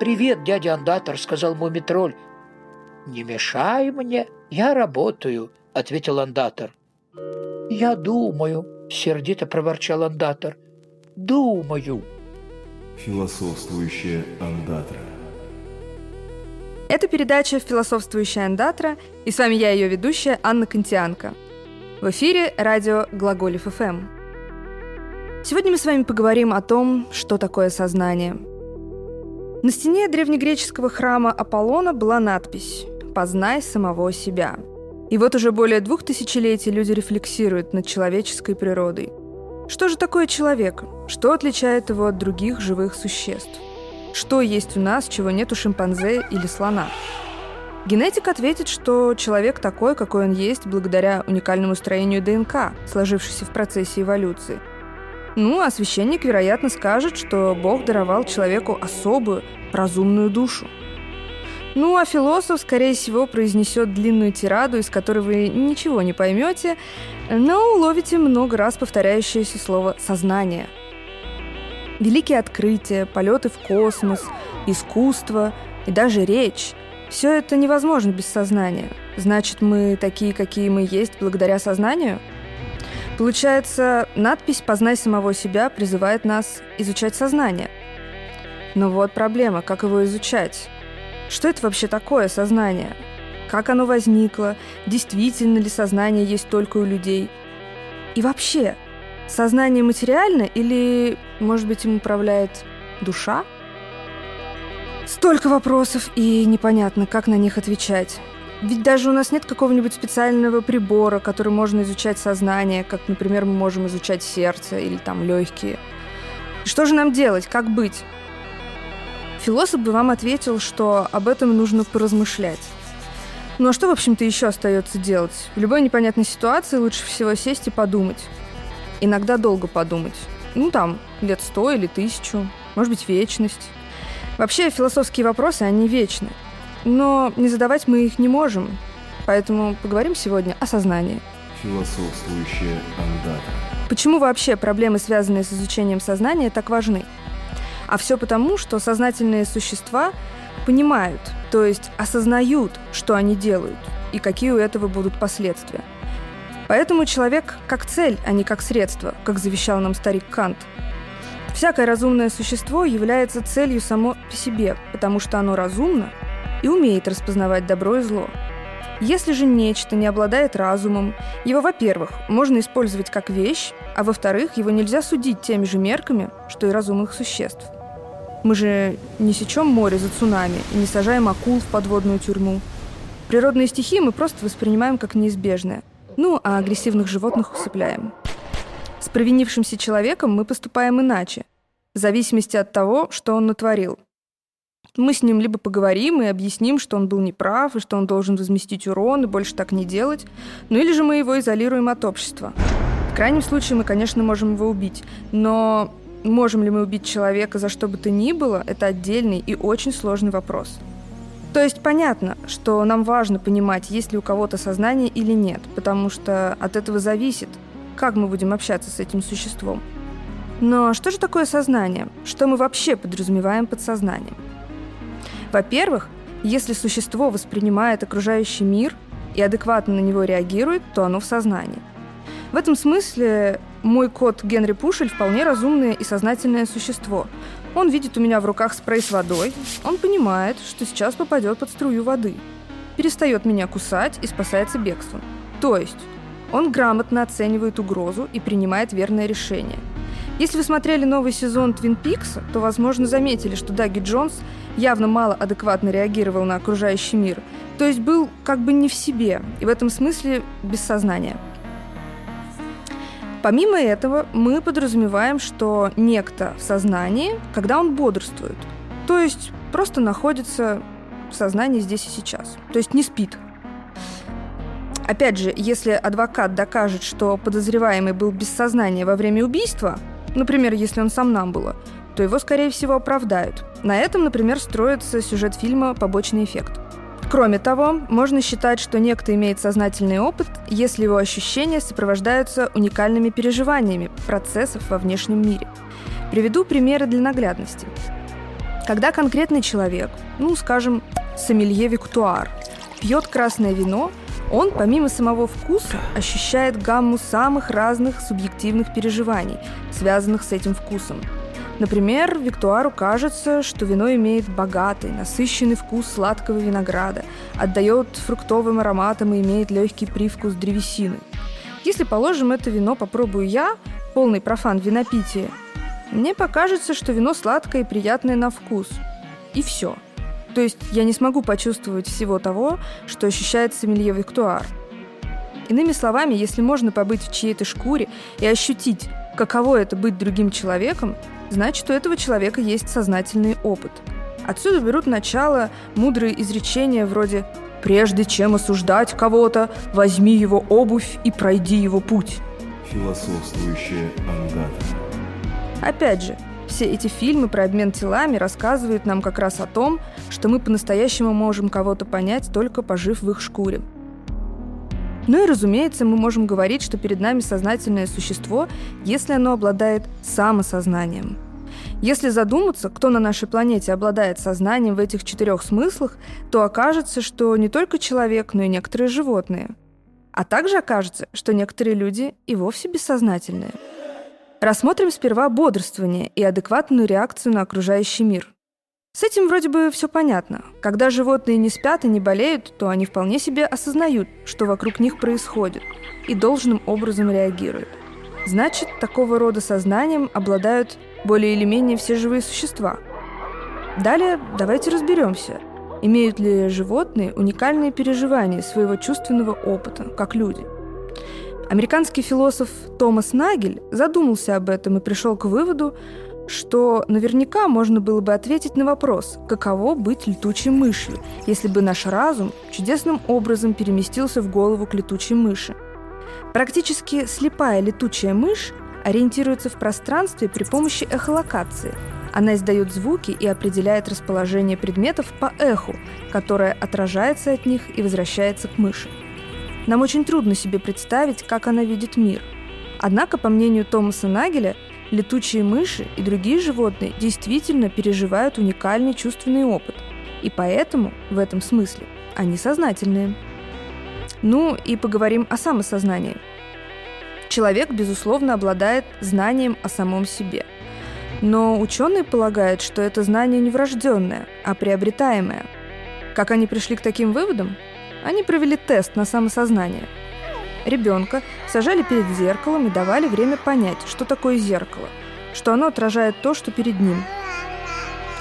«Привет, дядя Андатор», — сказал мумитроль. «Не мешай мне, я работаю», — ответил Андатор. «Я думаю», — сердито проворчал Андатор. «Думаю». Философствующая Андатра. Это передача «Философствующая Андатра», и с вами я, ее ведущая, Анна Контианко. В эфире радио «Глаголев ФМ». Сегодня мы с вами поговорим о том, что такое сознание. На стене древнегреческого храма Аполлона была надпись «Познай самого себя». И вот уже более двух тысячелетий люди рефлексируют над человеческой природой. Что же такое человек? Что отличает его от других живых существ? Что есть у нас, чего нет у шимпанзе или слона? Генетик ответит, что человек такой, какой он есть, благодаря уникальному строению ДНК, сложившейся в процессе эволюции. Ну, а священник, вероятно, скажет, что Бог даровал человеку особую, разумную душу. Ну, а философ, скорее всего, произнесет длинную тираду, из которой вы ничего не поймете, но уловите много раз повторяющееся слово «сознание», Великие открытия, полеты в космос, искусство и даже речь – все это невозможно без сознания. Значит, мы такие, какие мы есть, благодаря сознанию? Получается, надпись «Познай самого себя» призывает нас изучать сознание. Но вот проблема, как его изучать? Что это вообще такое сознание? Как оно возникло? Действительно ли сознание есть только у людей? И вообще, Сознание материально или, может быть, им управляет душа? Столько вопросов, и непонятно, как на них отвечать. Ведь даже у нас нет какого-нибудь специального прибора, который можно изучать сознание, как, например, мы можем изучать сердце или там легкие. Что же нам делать? Как быть? Философ бы вам ответил, что об этом нужно поразмышлять. Ну а что, в общем-то, еще остается делать? В любой непонятной ситуации лучше всего сесть и подумать. Иногда долго подумать. Ну, там, лет сто или тысячу, может быть, вечность. Вообще, философские вопросы, они вечны. Но не задавать мы их не можем. Поэтому поговорим сегодня о сознании. Философствующая андата. Почему вообще проблемы, связанные с изучением сознания, так важны? А все потому, что сознательные существа понимают, то есть осознают, что они делают и какие у этого будут последствия. Поэтому человек как цель, а не как средство, как завещал нам старик Кант. Всякое разумное существо является целью само по себе, потому что оно разумно и умеет распознавать добро и зло. Если же нечто не обладает разумом, его, во-первых, можно использовать как вещь, а во-вторых, его нельзя судить теми же мерками, что и разумных существ. Мы же не сечем море за цунами и не сажаем акул в подводную тюрьму. Природные стихии мы просто воспринимаем как неизбежное. Ну, а агрессивных животных усыпляем. С провинившимся человеком мы поступаем иначе, в зависимости от того, что он натворил. Мы с ним либо поговорим и объясним, что он был неправ, и что он должен возместить урон и больше так не делать, ну или же мы его изолируем от общества. В крайнем случае мы, конечно, можем его убить, но можем ли мы убить человека за что бы то ни было, это отдельный и очень сложный вопрос – то есть понятно, что нам важно понимать, есть ли у кого-то сознание или нет, потому что от этого зависит, как мы будем общаться с этим существом. Но что же такое сознание? Что мы вообще подразумеваем под сознанием? Во-первых, если существо воспринимает окружающий мир и адекватно на него реагирует, то оно в сознании. В этом смысле мой кот Генри Пушель вполне разумное и сознательное существо, он видит у меня в руках спрей с водой. Он понимает, что сейчас попадет под струю воды. Перестает меня кусать и спасается бегством. То есть он грамотно оценивает угрозу и принимает верное решение. Если вы смотрели новый сезон Твин Пикса, то, возможно, заметили, что Даги Джонс явно мало адекватно реагировал на окружающий мир, то есть был как бы не в себе, и в этом смысле без сознания – Помимо этого, мы подразумеваем, что некто в сознании, когда он бодрствует, то есть просто находится в сознании здесь и сейчас, то есть не спит. Опять же, если адвокат докажет, что подозреваемый был без сознания во время убийства, например, если он сам нам было, то его, скорее всего, оправдают. На этом, например, строится сюжет фильма «Побочный эффект». Кроме того, можно считать, что некто имеет сознательный опыт, если его ощущения сопровождаются уникальными переживаниями процессов во внешнем мире. Приведу примеры для наглядности. Когда конкретный человек, ну, скажем, сомелье Виктуар, пьет красное вино, он, помимо самого вкуса, ощущает гамму самых разных субъективных переживаний, связанных с этим вкусом. Например, Виктуару кажется, что вино имеет богатый, насыщенный вкус сладкого винограда, отдает фруктовым ароматам и имеет легкий привкус древесины. Если, положим, это вино попробую я, полный профан винопития, мне покажется, что вино сладкое и приятное на вкус. И все – то есть я не смогу почувствовать всего того, что ощущает сомелье Виктуар. Иными словами, если можно побыть в чьей-то шкуре и ощутить, каково это быть другим человеком, значит, у этого человека есть сознательный опыт. Отсюда берут начало мудрые изречения вроде «Прежде чем осуждать кого-то, возьми его обувь и пройди его путь». Философствующая андата. Опять же, все эти фильмы про обмен телами рассказывают нам как раз о том, что мы по-настоящему можем кого-то понять, только пожив в их шкуре. Ну и, разумеется, мы можем говорить, что перед нами сознательное существо, если оно обладает самосознанием. Если задуматься, кто на нашей планете обладает сознанием в этих четырех смыслах, то окажется, что не только человек, но и некоторые животные. А также окажется, что некоторые люди и вовсе бессознательные – Рассмотрим сперва бодрствование и адекватную реакцию на окружающий мир. С этим вроде бы все понятно. Когда животные не спят и не болеют, то они вполне себе осознают, что вокруг них происходит, и должным образом реагируют. Значит, такого рода сознанием обладают более или менее все живые существа. Далее давайте разберемся, имеют ли животные уникальные переживания своего чувственного опыта, как люди – Американский философ Томас Нагель задумался об этом и пришел к выводу, что наверняка можно было бы ответить на вопрос, каково быть летучей мышью, если бы наш разум чудесным образом переместился в голову к летучей мыши. Практически слепая летучая мышь ориентируется в пространстве при помощи эхолокации. Она издает звуки и определяет расположение предметов по эху, которое отражается от них и возвращается к мыши. Нам очень трудно себе представить, как она видит мир. Однако, по мнению Томаса Нагеля, летучие мыши и другие животные действительно переживают уникальный чувственный опыт. И поэтому, в этом смысле, они сознательные. Ну и поговорим о самосознании. Человек, безусловно, обладает знанием о самом себе. Но ученые полагают, что это знание не врожденное, а приобретаемое. Как они пришли к таким выводам? Они провели тест на самосознание. Ребенка сажали перед зеркалом и давали время понять, что такое зеркало, что оно отражает то, что перед ним.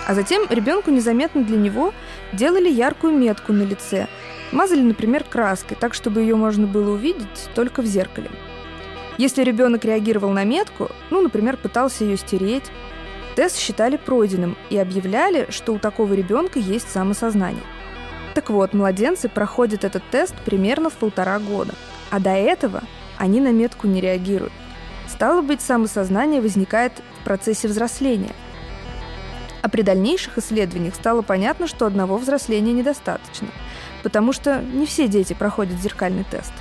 А затем ребенку незаметно для него делали яркую метку на лице, мазали, например, краской, так, чтобы ее можно было увидеть только в зеркале. Если ребенок реагировал на метку, ну, например, пытался ее стереть, тест считали пройденным и объявляли, что у такого ребенка есть самосознание – так вот, младенцы проходят этот тест примерно в полтора года, а до этого они на метку не реагируют. Стало быть, самосознание возникает в процессе взросления. А при дальнейших исследованиях стало понятно, что одного взросления недостаточно, потому что не все дети проходят зеркальный тест.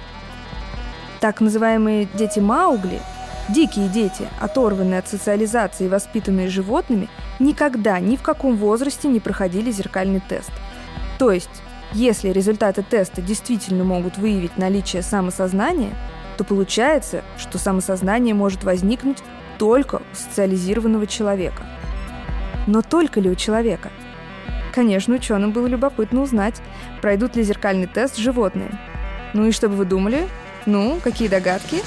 Так называемые дети Маугли, дикие дети, оторванные от социализации и воспитанные животными, никогда ни в каком возрасте не проходили зеркальный тест. То есть если результаты теста действительно могут выявить наличие самосознания, то получается, что самосознание может возникнуть только у социализированного человека. Но только ли у человека? Конечно, ученым было любопытно узнать, пройдут ли зеркальный тест животные. Ну и что бы вы думали? Ну, какие догадки?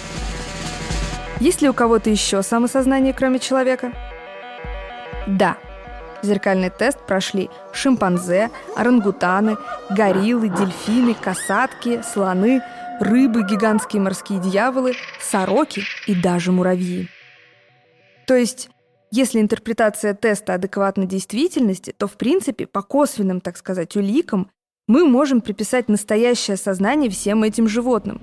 Есть ли у кого-то еще самосознание, кроме человека? Да, Зеркальный тест прошли шимпанзе, орангутаны, гориллы, дельфины, касатки, слоны, рыбы, гигантские морские дьяволы, сороки и даже муравьи. То есть, если интерпретация теста адекватна действительности, то, в принципе, по косвенным, так сказать, уликам мы можем приписать настоящее сознание всем этим животным.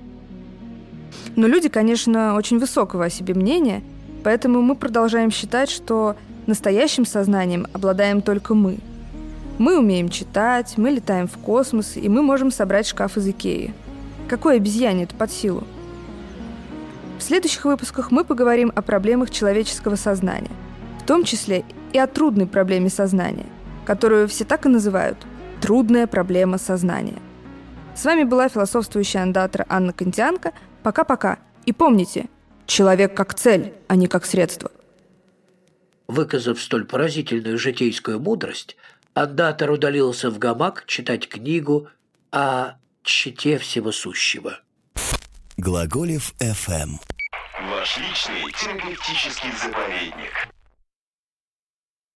Но люди, конечно, очень высокого о себе мнения, поэтому мы продолжаем считать, что Настоящим сознанием обладаем только мы. Мы умеем читать, мы летаем в космос, и мы можем собрать шкаф из Икеи. Какой обезьяне это под силу? В следующих выпусках мы поговорим о проблемах человеческого сознания, в том числе и о трудной проблеме сознания – которую все так и называют – трудная проблема сознания. С вами была философствующая андатра Анна Кантианка. Пока-пока. И помните, человек как цель, а не как средство. Выказав столь поразительную житейскую мудрость, андатор удалился в гамак читать книгу о чите всего сущего. Глаголев FM. Ваш личный терапевтический заповедник.